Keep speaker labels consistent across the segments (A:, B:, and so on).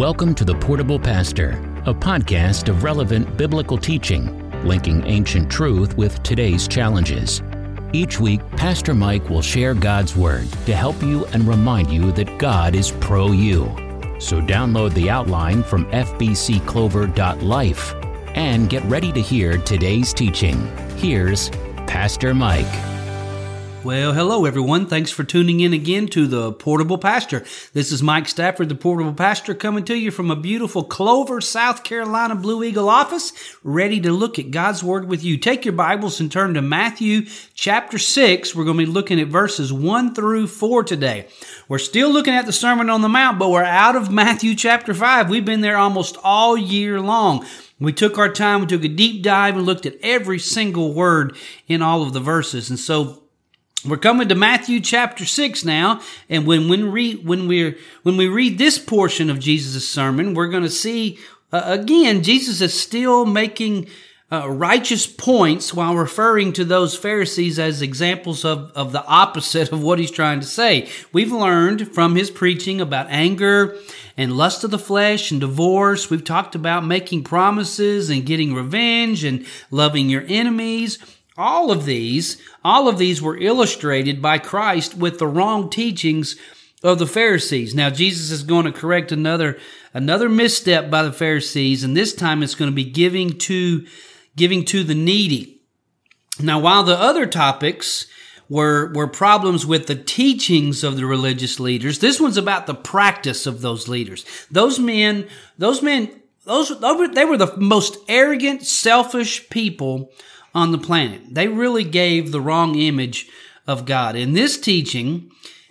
A: Welcome to The Portable Pastor, a podcast of relevant biblical teaching, linking ancient truth with today's challenges. Each week, Pastor Mike will share God's Word to help you and remind you that God is pro you. So download the outline from fbcclover.life and get ready to hear today's teaching. Here's Pastor Mike.
B: Well, hello everyone. Thanks for tuning in again to the Portable Pastor. This is Mike Stafford, the Portable Pastor, coming to you from a beautiful Clover, South Carolina Blue Eagle office, ready to look at God's Word with you. Take your Bibles and turn to Matthew chapter 6. We're going to be looking at verses 1 through 4 today. We're still looking at the Sermon on the Mount, but we're out of Matthew chapter 5. We've been there almost all year long. We took our time, we took a deep dive and looked at every single word in all of the verses. And so we're coming to Matthew chapter 6 now, and when when, we when we when we read this portion of Jesus' sermon, we're going to see uh, again Jesus is still making uh, righteous points while referring to those Pharisees as examples of, of the opposite of what he's trying to say. We've learned from his preaching about anger and lust of the flesh and divorce. We've talked about making promises and getting revenge and loving your enemies. All of these, all of these were illustrated by Christ with the wrong teachings of the Pharisees. Now Jesus is going to correct another another misstep by the Pharisees, and this time it's going to be giving to giving to the needy. Now, while the other topics were were problems with the teachings of the religious leaders, this one's about the practice of those leaders. Those men, those men, those they were the most arrogant, selfish people on the planet. They really gave the wrong image of God. And this teaching,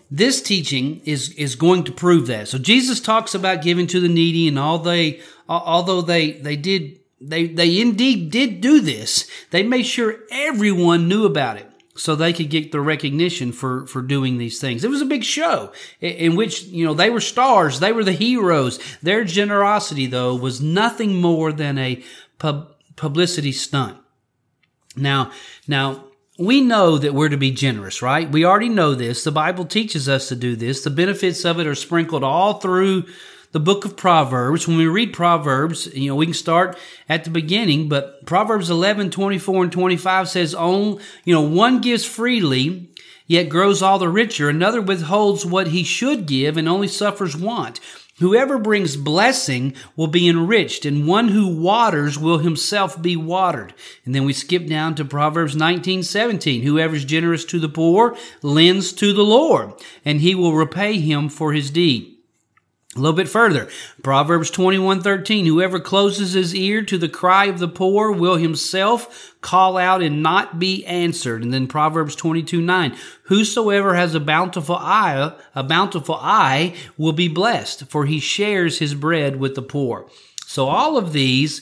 B: this teaching is, is going to prove that. So Jesus talks about giving to the needy and all they, although they, they did, they, they indeed did do this, they made sure everyone knew about it so they could get the recognition for, for doing these things. It was a big show in which, you know, they were stars. They were the heroes. Their generosity, though, was nothing more than a pub, publicity stunt. Now, now, we know that we're to be generous, right? We already know this. The Bible teaches us to do this. The benefits of it are sprinkled all through the book of Proverbs. When we read Proverbs, you know, we can start at the beginning, but Proverbs 11, 24 and 25 says, on, you know, one gives freely, yet grows all the richer. Another withholds what he should give and only suffers want. Whoever brings blessing will be enriched, and one who waters will himself be watered. And then we skip down to Proverbs 19, 17. Whoever is generous to the poor lends to the Lord, and he will repay him for his deed. A little bit further, Proverbs 21, 13. Whoever closes his ear to the cry of the poor will himself call out and not be answered. And then Proverbs 22, 9. Whosoever has a bountiful eye, a bountiful eye will be blessed, for he shares his bread with the poor. So all of these,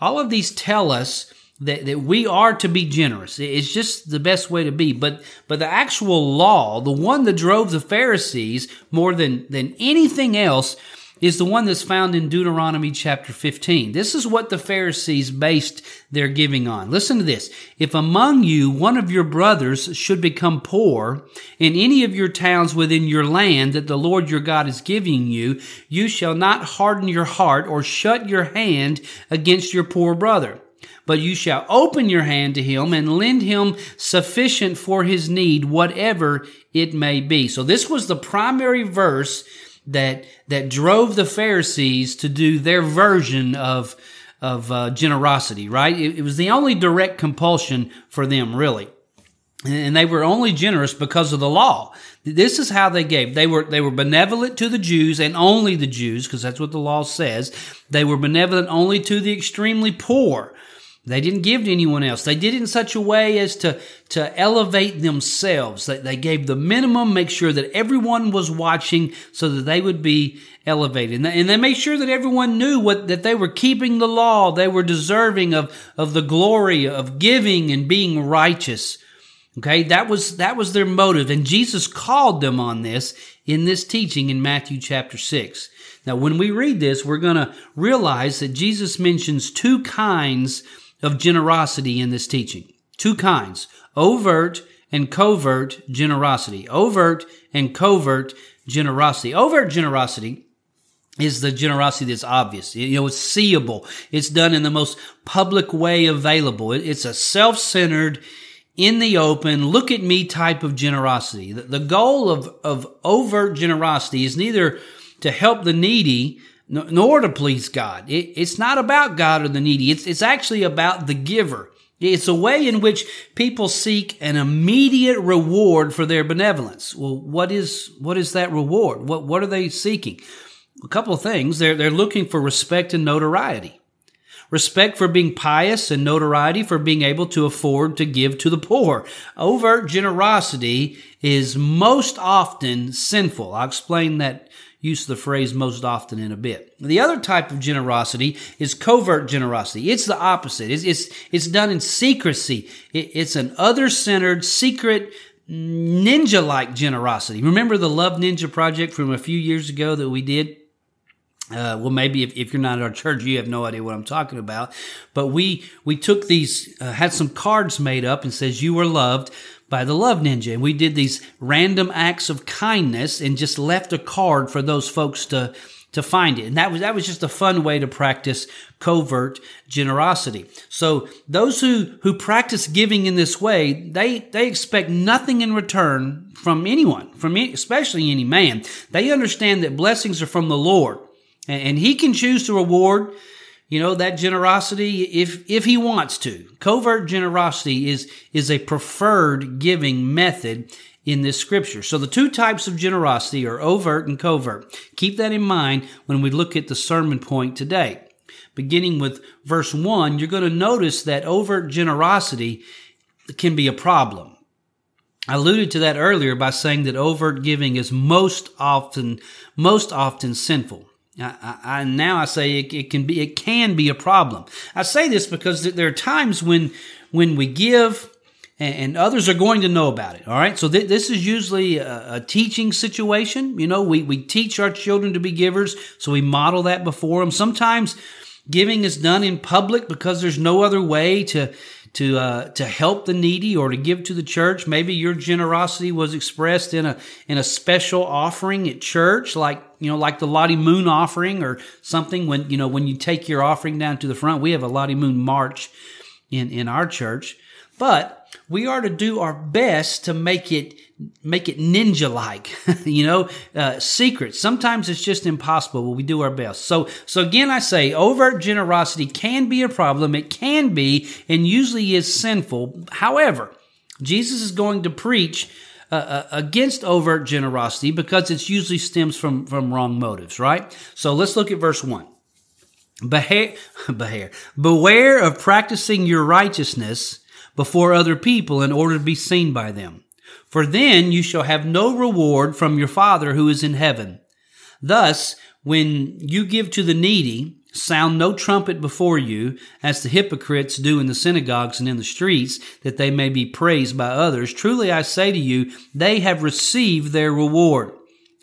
B: all of these tell us that, that we are to be generous. It's just the best way to be. But but the actual law, the one that drove the Pharisees more than than anything else, is the one that's found in Deuteronomy chapter 15. This is what the Pharisees based their giving on. Listen to this. If among you one of your brothers should become poor in any of your towns within your land that the Lord your God is giving you, you shall not harden your heart or shut your hand against your poor brother but you shall open your hand to him and lend him sufficient for his need, whatever it may be. So this was the primary verse that, that drove the Pharisees to do their version of, of uh, generosity, right? It, it was the only direct compulsion for them, really and they were only generous because of the law. This is how they gave. They were they were benevolent to the Jews and only the Jews because that's what the law says. They were benevolent only to the extremely poor. They didn't give to anyone else. They did it in such a way as to, to elevate themselves. They, they gave the minimum, make sure that everyone was watching so that they would be elevated. And they, and they made sure that everyone knew what, that they were keeping the law. They were deserving of, of the glory of giving and being righteous. Okay. That was, that was their motive. And Jesus called them on this in this teaching in Matthew chapter six. Now, when we read this, we're going to realize that Jesus mentions two kinds of generosity in this teaching. Two kinds overt and covert generosity. Overt and covert generosity. Overt generosity is the generosity that's obvious. You know, it's seeable. It's done in the most public way available. It's a self-centered, in the open, look at me type of generosity. The, goal of, of overt generosity is neither to help the needy nor to please God. It, it's not about God or the needy. It's, it's actually about the giver. It's a way in which people seek an immediate reward for their benevolence. Well, what is, what is that reward? What, what are they seeking? A couple of things. They're, they're looking for respect and notoriety. Respect for being pious and notoriety for being able to afford to give to the poor. Overt generosity is most often sinful. I'll explain that use the phrase most often in a bit. The other type of generosity is covert generosity. It's the opposite. It's, it's, it's done in secrecy. It, it's an other-centered, secret, ninja-like generosity. Remember the Love Ninja project from a few years ago that we did? Uh, well, maybe if, if, you're not at our church, you have no idea what I'm talking about. But we we took these, uh, had some cards made up and says you were loved by the Love Ninja, and we did these random acts of kindness and just left a card for those folks to to find it. And that was that was just a fun way to practice covert generosity. So those who who practice giving in this way, they they expect nothing in return from anyone, from any, especially any man. They understand that blessings are from the Lord and he can choose to reward, you know, that generosity if, if he wants to. Covert generosity is, is a preferred giving method in this scripture. So the two types of generosity are overt and covert. Keep that in mind when we look at the sermon point today. Beginning with verse one, you're going to notice that overt generosity can be a problem. I alluded to that earlier by saying that overt giving is most often, most often sinful. I, I, now I say it, it, can be it can be a problem. I say this because there are times when when we give and, and others are going to know about it. All right, so th- this is usually a, a, teaching situation. You know, we we teach our children to be givers, so we model that before them. Sometimes giving is done in public because there's no other way to to uh, to help the needy or to give to the church. Maybe your generosity was expressed in a in a special offering at church, like you know, like the Lottie Moon offering or something. When you know when you take your offering down to the front, we have a Lottie Moon march in in our church, but we are to do our best to make it make it ninja like you know uh, secret sometimes it's just impossible but we do our best. So so again i say overt generosity can be a problem. It can be and usually is sinful. However jesus is going to preach uh, uh against overt generosity because it usually stems from from wrong motives right? So let's look at verse 1 Beware, beware of practicing your righteousness before other people in order to be seen by them. For then you shall have no reward from your Father who is in heaven. Thus, when you give to the needy, sound no trumpet before you, as the hypocrites do in the synagogues and in the streets, that they may be praised by others. Truly I say to you, they have received their reward.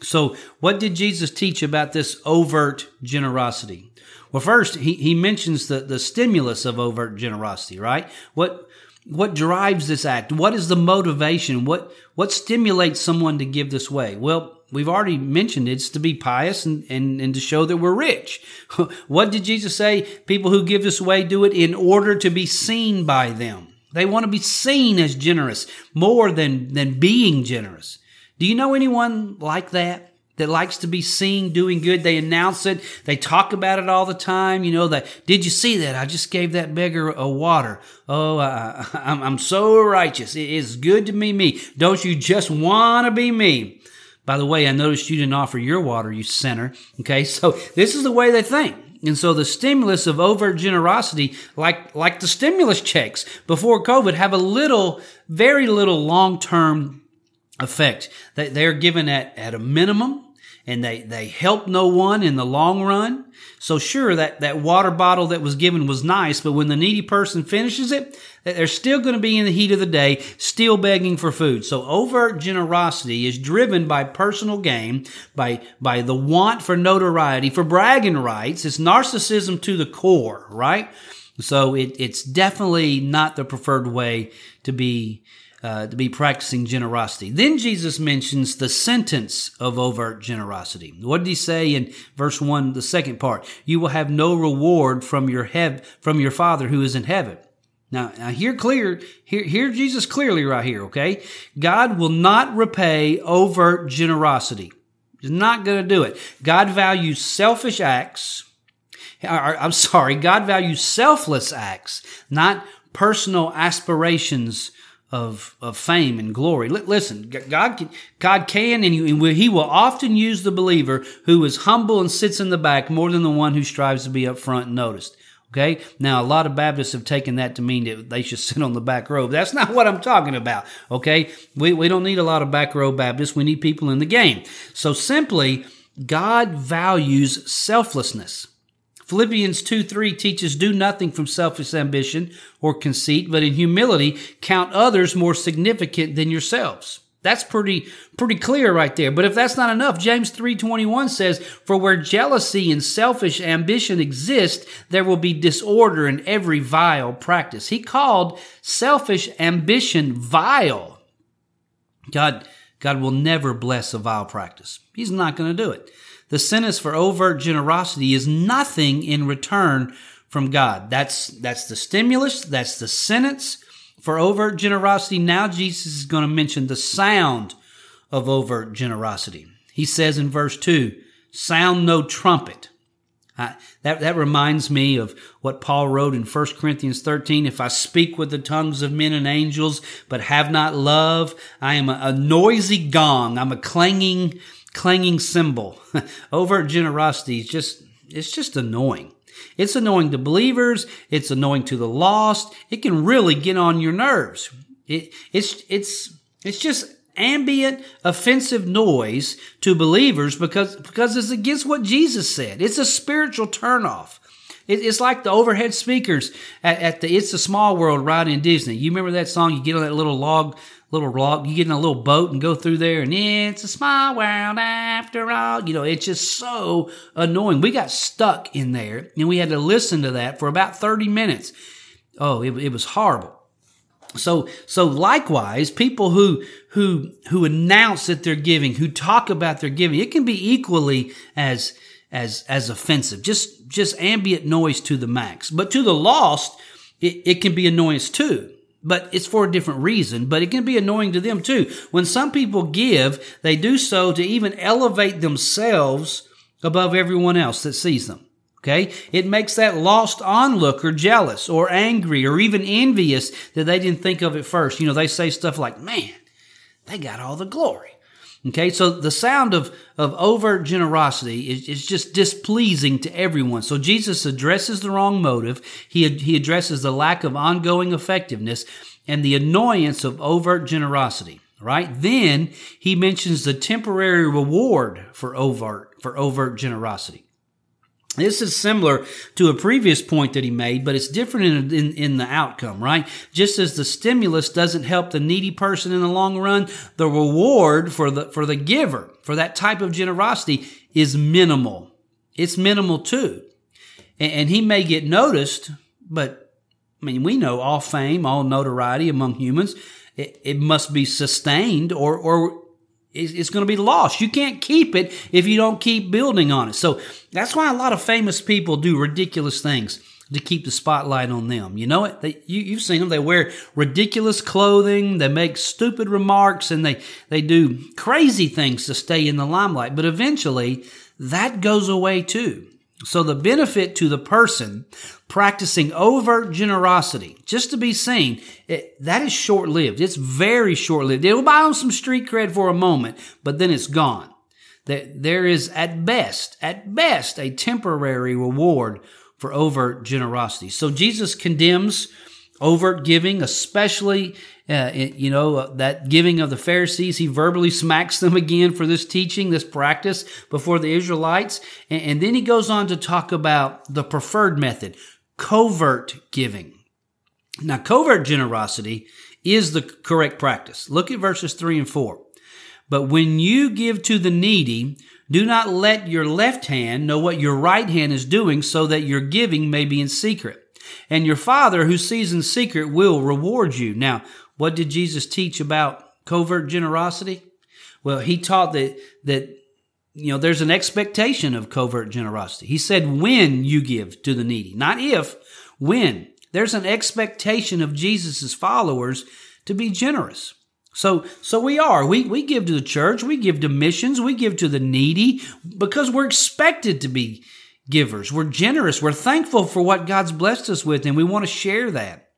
B: So, what did Jesus teach about this overt generosity? Well, first, he, he mentions the, the stimulus of overt generosity, right? What, what drives this act? What is the motivation? What what stimulates someone to give this way? Well, we've already mentioned it's to be pious and, and, and to show that we're rich. what did Jesus say? People who give this way do it in order to be seen by them. They want to be seen as generous more than, than being generous. Do you know anyone like that? That likes to be seen doing good. They announce it. They talk about it all the time. You know that, did you see that? I just gave that beggar a water. Oh, uh, I'm, I'm so righteous. It is good to be me. Don't you just want to be me? By the way, I noticed you didn't offer your water, you sinner. Okay. So this is the way they think. And so the stimulus of overt generosity, like, like the stimulus checks before COVID, have a little, very little long-term effect. They, they're given at, at a minimum and they, they help no one in the long run. So sure, that, that water bottle that was given was nice, but when the needy person finishes it, they're still going to be in the heat of the day, still begging for food. So overt generosity is driven by personal gain, by, by the want for notoriety, for bragging rights. It's narcissism to the core, right? So it, it's definitely not the preferred way to be uh, to be practicing generosity. Then Jesus mentions the sentence of overt generosity. What did he say in verse one, the second part? You will have no reward from your hev- from your Father who is in heaven. Now, now hear clear, hear Jesus clearly right here, okay? God will not repay overt generosity. He's not going to do it. God values selfish acts. I'm sorry, God values selfless acts, not personal aspirations of, of fame and glory. listen, God can, God can and he will often use the believer who is humble and sits in the back more than the one who strives to be up front and noticed. Okay. Now, a lot of Baptists have taken that to mean that they should sit on the back row. That's not what I'm talking about. Okay. We, we don't need a lot of back row Baptists. We need people in the game. So simply, God values selflessness. Philippians 2 3 teaches do nothing from selfish ambition or conceit, but in humility count others more significant than yourselves. That's pretty, pretty clear right there. But if that's not enough, James 3.21 says, For where jealousy and selfish ambition exist, there will be disorder in every vile practice. He called selfish ambition vile. God, God will never bless a vile practice. He's not going to do it. The sentence for overt generosity is nothing in return from God. That's, that's the stimulus. That's the sentence for overt generosity. Now Jesus is going to mention the sound of overt generosity. He says in verse two, sound no trumpet. that, that reminds me of what Paul wrote in 1 Corinthians 13. If I speak with the tongues of men and angels, but have not love, I am a, a noisy gong. I'm a clanging, clanging cymbal. Overt generosity is just, it's just annoying. It's annoying to believers. It's annoying to the lost. It can really get on your nerves. It, it's, it's, it's just ambient offensive noise to believers because, because it's against what Jesus said. It's a spiritual turnoff. It, it's like the overhead speakers at, at the It's a Small World ride in Disney. You remember that song? You get on that little log little rock. You get in a little boat and go through there, and it's a small world after all. You know, it's just so annoying. We got stuck in there, and we had to listen to that for about thirty minutes. Oh, it, it was horrible. So, so likewise, people who who who announce that they're giving, who talk about their giving, it can be equally as as as offensive. Just just ambient noise to the max. But to the lost, it, it can be annoyance too but it's for a different reason, but it can be annoying to them too. When some people give, they do so to even elevate themselves above everyone else that sees them. Okay. It makes that lost onlooker jealous or angry or even envious that they didn't think of it first. You know, they say stuff like, man, they got all the glory. Okay, so the sound of, of overt generosity is, is just displeasing to everyone. So Jesus addresses the wrong motive. He, he addresses the lack of ongoing effectiveness and the annoyance of overt generosity. Right? Then he mentions the temporary reward for overt, for overt generosity. This is similar to a previous point that he made, but it's different in, in, in, the outcome, right? Just as the stimulus doesn't help the needy person in the long run, the reward for the, for the giver, for that type of generosity is minimal. It's minimal too. And, and he may get noticed, but I mean, we know all fame, all notoriety among humans, it, it must be sustained or, or it's going to be lost. You can't keep it if you don't keep building on it. So that's why a lot of famous people do ridiculous things to keep the spotlight on them. You know it? They, you, you've seen them. They wear ridiculous clothing. They make stupid remarks and they, they do crazy things to stay in the limelight. But eventually that goes away too. So the benefit to the person practicing overt generosity just to be seen, it, that is short lived. It's very short lived. It'll buy them some street cred for a moment, but then it's gone. That there is at best, at best, a temporary reward for overt generosity. So Jesus condemns overt giving, especially, uh, you know, uh, that giving of the Pharisees. He verbally smacks them again for this teaching, this practice before the Israelites. And, and then he goes on to talk about the preferred method, covert giving. Now, covert generosity is the correct practice. Look at verses three and four. But when you give to the needy, do not let your left hand know what your right hand is doing so that your giving may be in secret and your father who sees in secret will reward you. Now, What did Jesus teach about covert generosity? Well, he taught that, that, you know, there's an expectation of covert generosity. He said, when you give to the needy, not if, when. There's an expectation of Jesus' followers to be generous. So, so we are. We, we give to the church. We give to missions. We give to the needy because we're expected to be givers. We're generous. We're thankful for what God's blessed us with and we want to share that.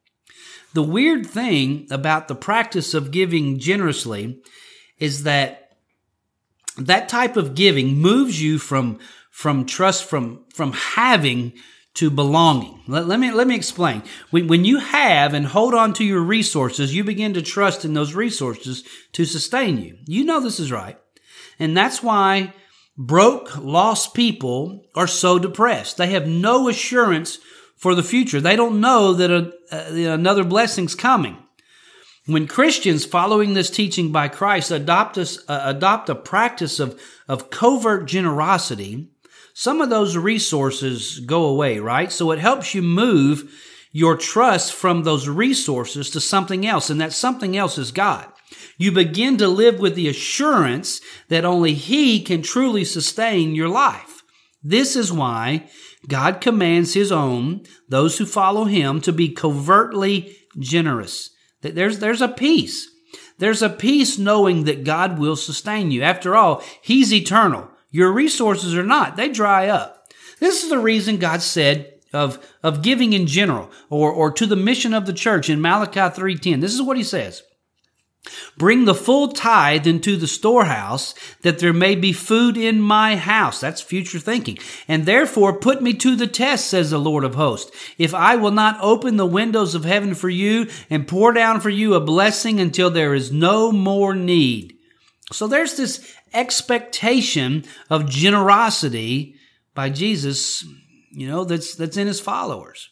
B: The weird thing about the practice of giving generously is that that type of giving moves you from, from trust, from, from having to belonging. Let, let, me, let me explain. When, when you have and hold on to your resources, you begin to trust in those resources to sustain you. You know this is right. And that's why broke, lost people are so depressed. They have no assurance for the future. They don't know that a, a, another blessing's coming. When Christians following this teaching by Christ adopt, us, uh, adopt a practice of, of covert generosity, some of those resources go away, right? So it helps you move your trust from those resources to something else, and that something else is God. You begin to live with the assurance that only He can truly sustain your life. This is why God commands His own, those who follow Him, to be covertly generous. There's, there's a peace. There's a peace knowing that God will sustain you. After all, He's eternal. Your resources are not. They dry up. This is the reason God said of, of giving in general or, or to the mission of the church in Malachi 3.10. This is what he says. Bring the full tithe into the storehouse that there may be food in my house. That's future thinking. And therefore put me to the test, says the Lord of hosts. If I will not open the windows of heaven for you and pour down for you a blessing until there is no more need. So there's this expectation of generosity by Jesus, you know, that's, that's in his followers.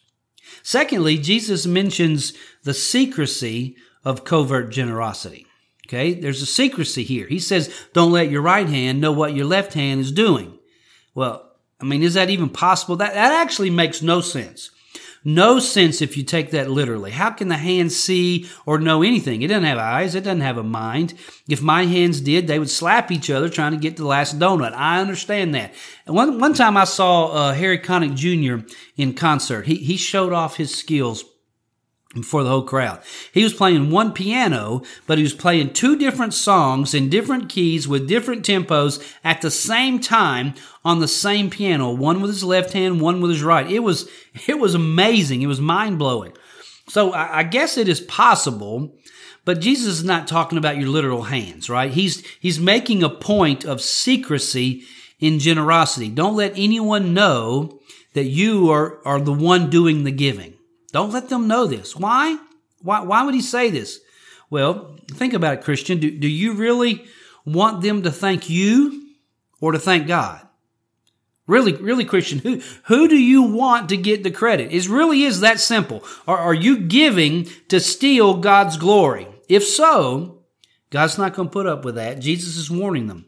B: Secondly, Jesus mentions the secrecy of covert generosity. Okay. There's a secrecy here. He says, don't let your right hand know what your left hand is doing. Well, I mean, is that even possible? That, that actually makes no sense no sense if you take that literally. How can the hand see or know anything? It doesn't have eyes. It doesn't have a mind. If my hands did, they would slap each other trying to get the last donut. I understand that. one, one time I saw uh, Harry Connick Jr. in concert. He, he showed off his skills before the whole crowd. He was playing one piano, but he was playing two different songs in different keys with different tempos at the same time on the same piano, one with his left hand, one with his right. It was, it was amazing. It was mind blowing. So I, I guess it is possible, but Jesus is not talking about your literal hands, right? He's, he's making a point of secrecy in generosity. Don't let anyone know that you are, are the one doing the giving. Don't let them know this. Why? Why, why would he say this? Well, think about it, Christian. Do, do you really want them to thank you or to thank God? Really, really, Christian, who, who do you want to get the credit? It really is that simple. Or are you giving to steal God's glory? If so, God's not going to put up with that. Jesus is warning them.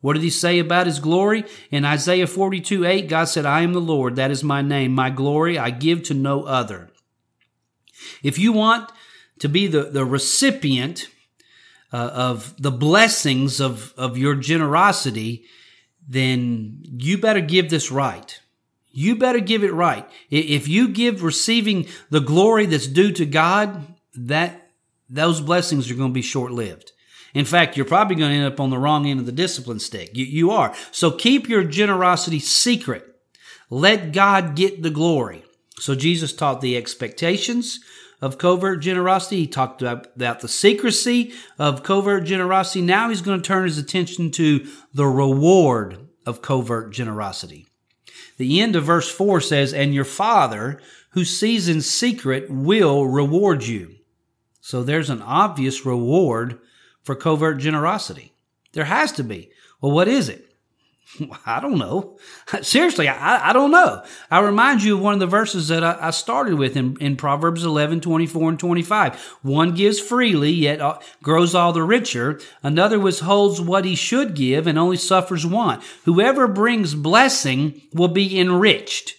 B: What did he say about his glory? In Isaiah 42 8, God said, I am the Lord, that is my name. My glory I give to no other. If you want to be the, the recipient uh, of the blessings of, of your generosity, then you better give this right. You better give it right. If you give receiving the glory that's due to God, that those blessings are going to be short lived. In fact, you're probably going to end up on the wrong end of the discipline stick. You, you are. So keep your generosity secret. Let God get the glory. So Jesus taught the expectations of covert generosity. He talked about, the secrecy of covert generosity. Now he's going to turn his attention to the reward of covert generosity. The end of verse 4 says, And your Father, who sees in secret, will reward you. So there's an obvious reward for covert generosity. There has to be. Well, what is it? I don't know. Seriously, I, I don't know. I remind you of one of the verses that I, I started with in, in Proverbs 11, 24 and 25. One gives freely, yet uh, grows all the richer. Another withholds what he should give and only suffers want. Whoever brings blessing will be enriched,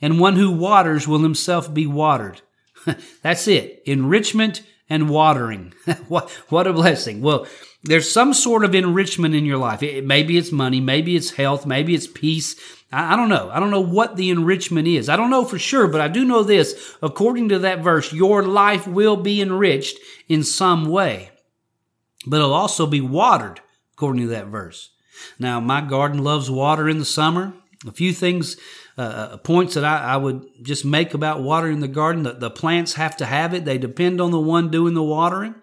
B: and one who waters will himself be watered. That's it. Enrichment and watering. what, what a blessing. Well, there's some sort of enrichment in your life. It, maybe it's money, maybe it's health, maybe it's peace. I, I don't know. I don't know what the enrichment is. I don't know for sure, but I do know this. According to that verse, your life will be enriched in some way, but it'll also be watered, according to that verse. Now, my garden loves water in the summer. A few things, uh, uh, points that I, I, would just make about watering the garden. The, the plants have to have it. They depend on the one doing the watering.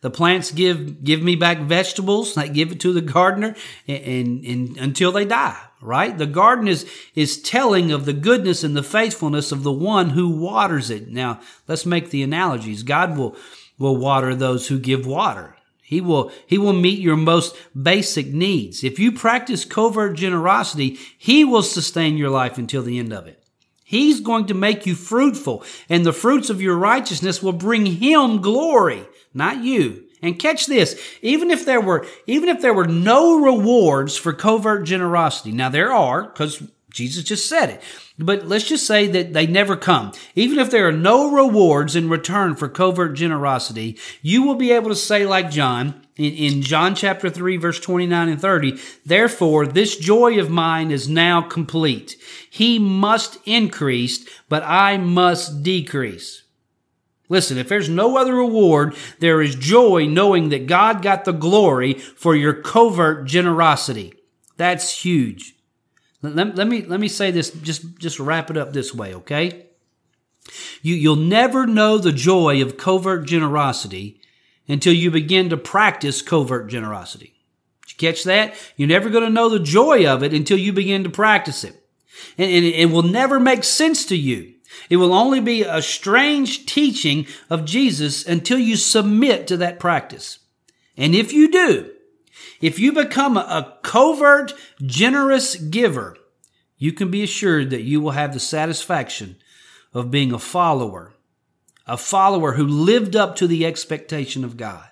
B: The plants give give me back vegetables. I give it to the gardener, and, and, and, until they die. Right? The garden is is telling of the goodness and the faithfulness of the one who waters it. Now, let's make the analogies. God will will water those who give water. He will, he will meet your most basic needs. If you practice covert generosity, he will sustain your life until the end of it. He's going to make you fruitful and the fruits of your righteousness will bring him glory, not you. And catch this, even if there were, even if there were no rewards for covert generosity, now there are, because Jesus just said it. But let's just say that they never come. Even if there are no rewards in return for covert generosity, you will be able to say like John in, in John chapter 3 verse 29 and 30, therefore this joy of mine is now complete. He must increase, but I must decrease. Listen, if there's no other reward, there is joy knowing that God got the glory for your covert generosity. That's huge. Let, let me let me say this. Just just wrap it up this way, okay? You you'll never know the joy of covert generosity until you begin to practice covert generosity. Did you catch that? You're never going to know the joy of it until you begin to practice it, and, and it will never make sense to you. It will only be a strange teaching of Jesus until you submit to that practice. And if you do, if you become a covert, generous giver, you can be assured that you will have the satisfaction of being a follower, a follower who lived up to the expectation of God.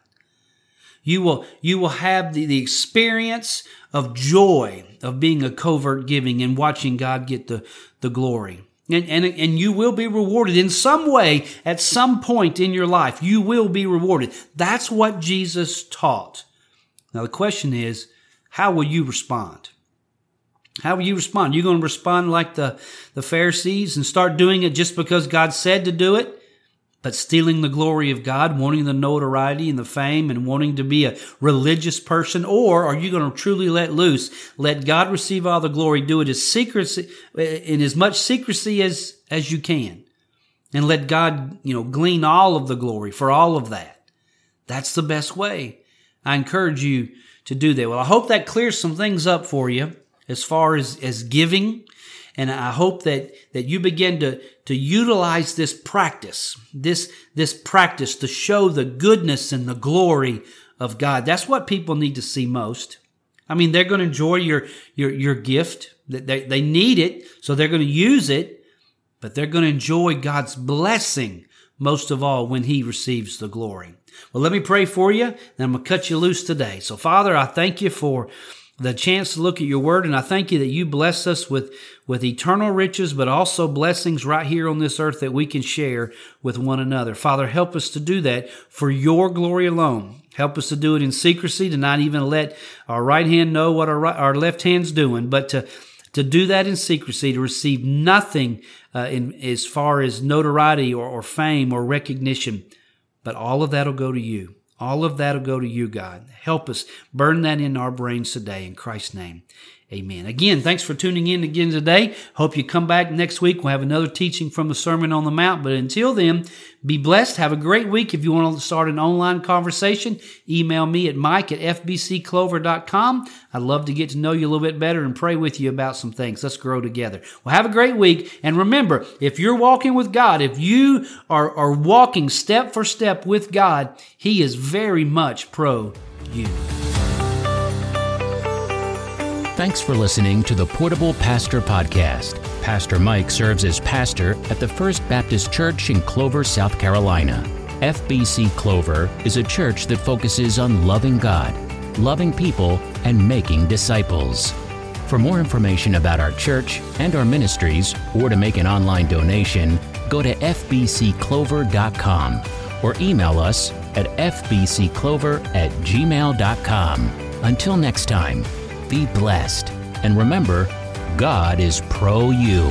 B: You will, you will have the, the experience of joy of being a covert giving and watching God get the, the glory. And, and, and you will be rewarded in some way at some point in your life. You will be rewarded. That's what Jesus taught. Now the question is, how will you respond? How will you respond? Are you going to respond like the, the Pharisees and start doing it just because God said to do it, but stealing the glory of God, wanting the notoriety and the fame and wanting to be a religious person? Or are you going to truly let loose, let God receive all the glory, do it as secrecy, in as much secrecy as, as you can, and let God, you know, glean all of the glory for all of that? That's the best way. I encourage you to do that. Well, I hope that clears some things up for you as far as, as giving. And I hope that, that you begin to, to utilize this practice, this, this practice to show the goodness and the glory of God. That's what people need to see most. I mean, they're going to enjoy your, your, your gift. They, they need it, so they're going to use it, but they're going to enjoy God's blessing most of all when he receives the glory. Well, let me pray for you, and I'm going to cut you loose today. So, Father, I thank you for the chance to look at your word, and I thank you that you bless us with, with eternal riches, but also blessings right here on this earth that we can share with one another. Father, help us to do that for your glory alone. Help us to do it in secrecy, to not even let our right hand know what our, right, our left hand's doing, but to to do that in secrecy, to receive nothing uh, in as far as notoriety or, or fame or recognition, but all of that will go to you. All of that will go to you, God. Help us burn that in our brains today in Christ's name. Amen. Again, thanks for tuning in again today. Hope you come back next week. We'll have another teaching from the Sermon on the Mount. But until then, be blessed. Have a great week. If you want to start an online conversation, email me at mike at fbcclover.com. I'd love to get to know you a little bit better and pray with you about some things. Let's grow together. Well, have a great week. And remember, if you're walking with God, if you are, are walking step for step with God, He is very much pro you.
A: Thanks for listening to the Portable Pastor Podcast. Pastor Mike serves as pastor at the First Baptist Church in Clover, South Carolina. FBC Clover is a church that focuses on loving God, loving people, and making disciples. For more information about our church and our ministries, or to make an online donation, go to fbcclover.com or email us at fbcclover at gmail.com. Until next time, be blessed. And remember, God is pro you.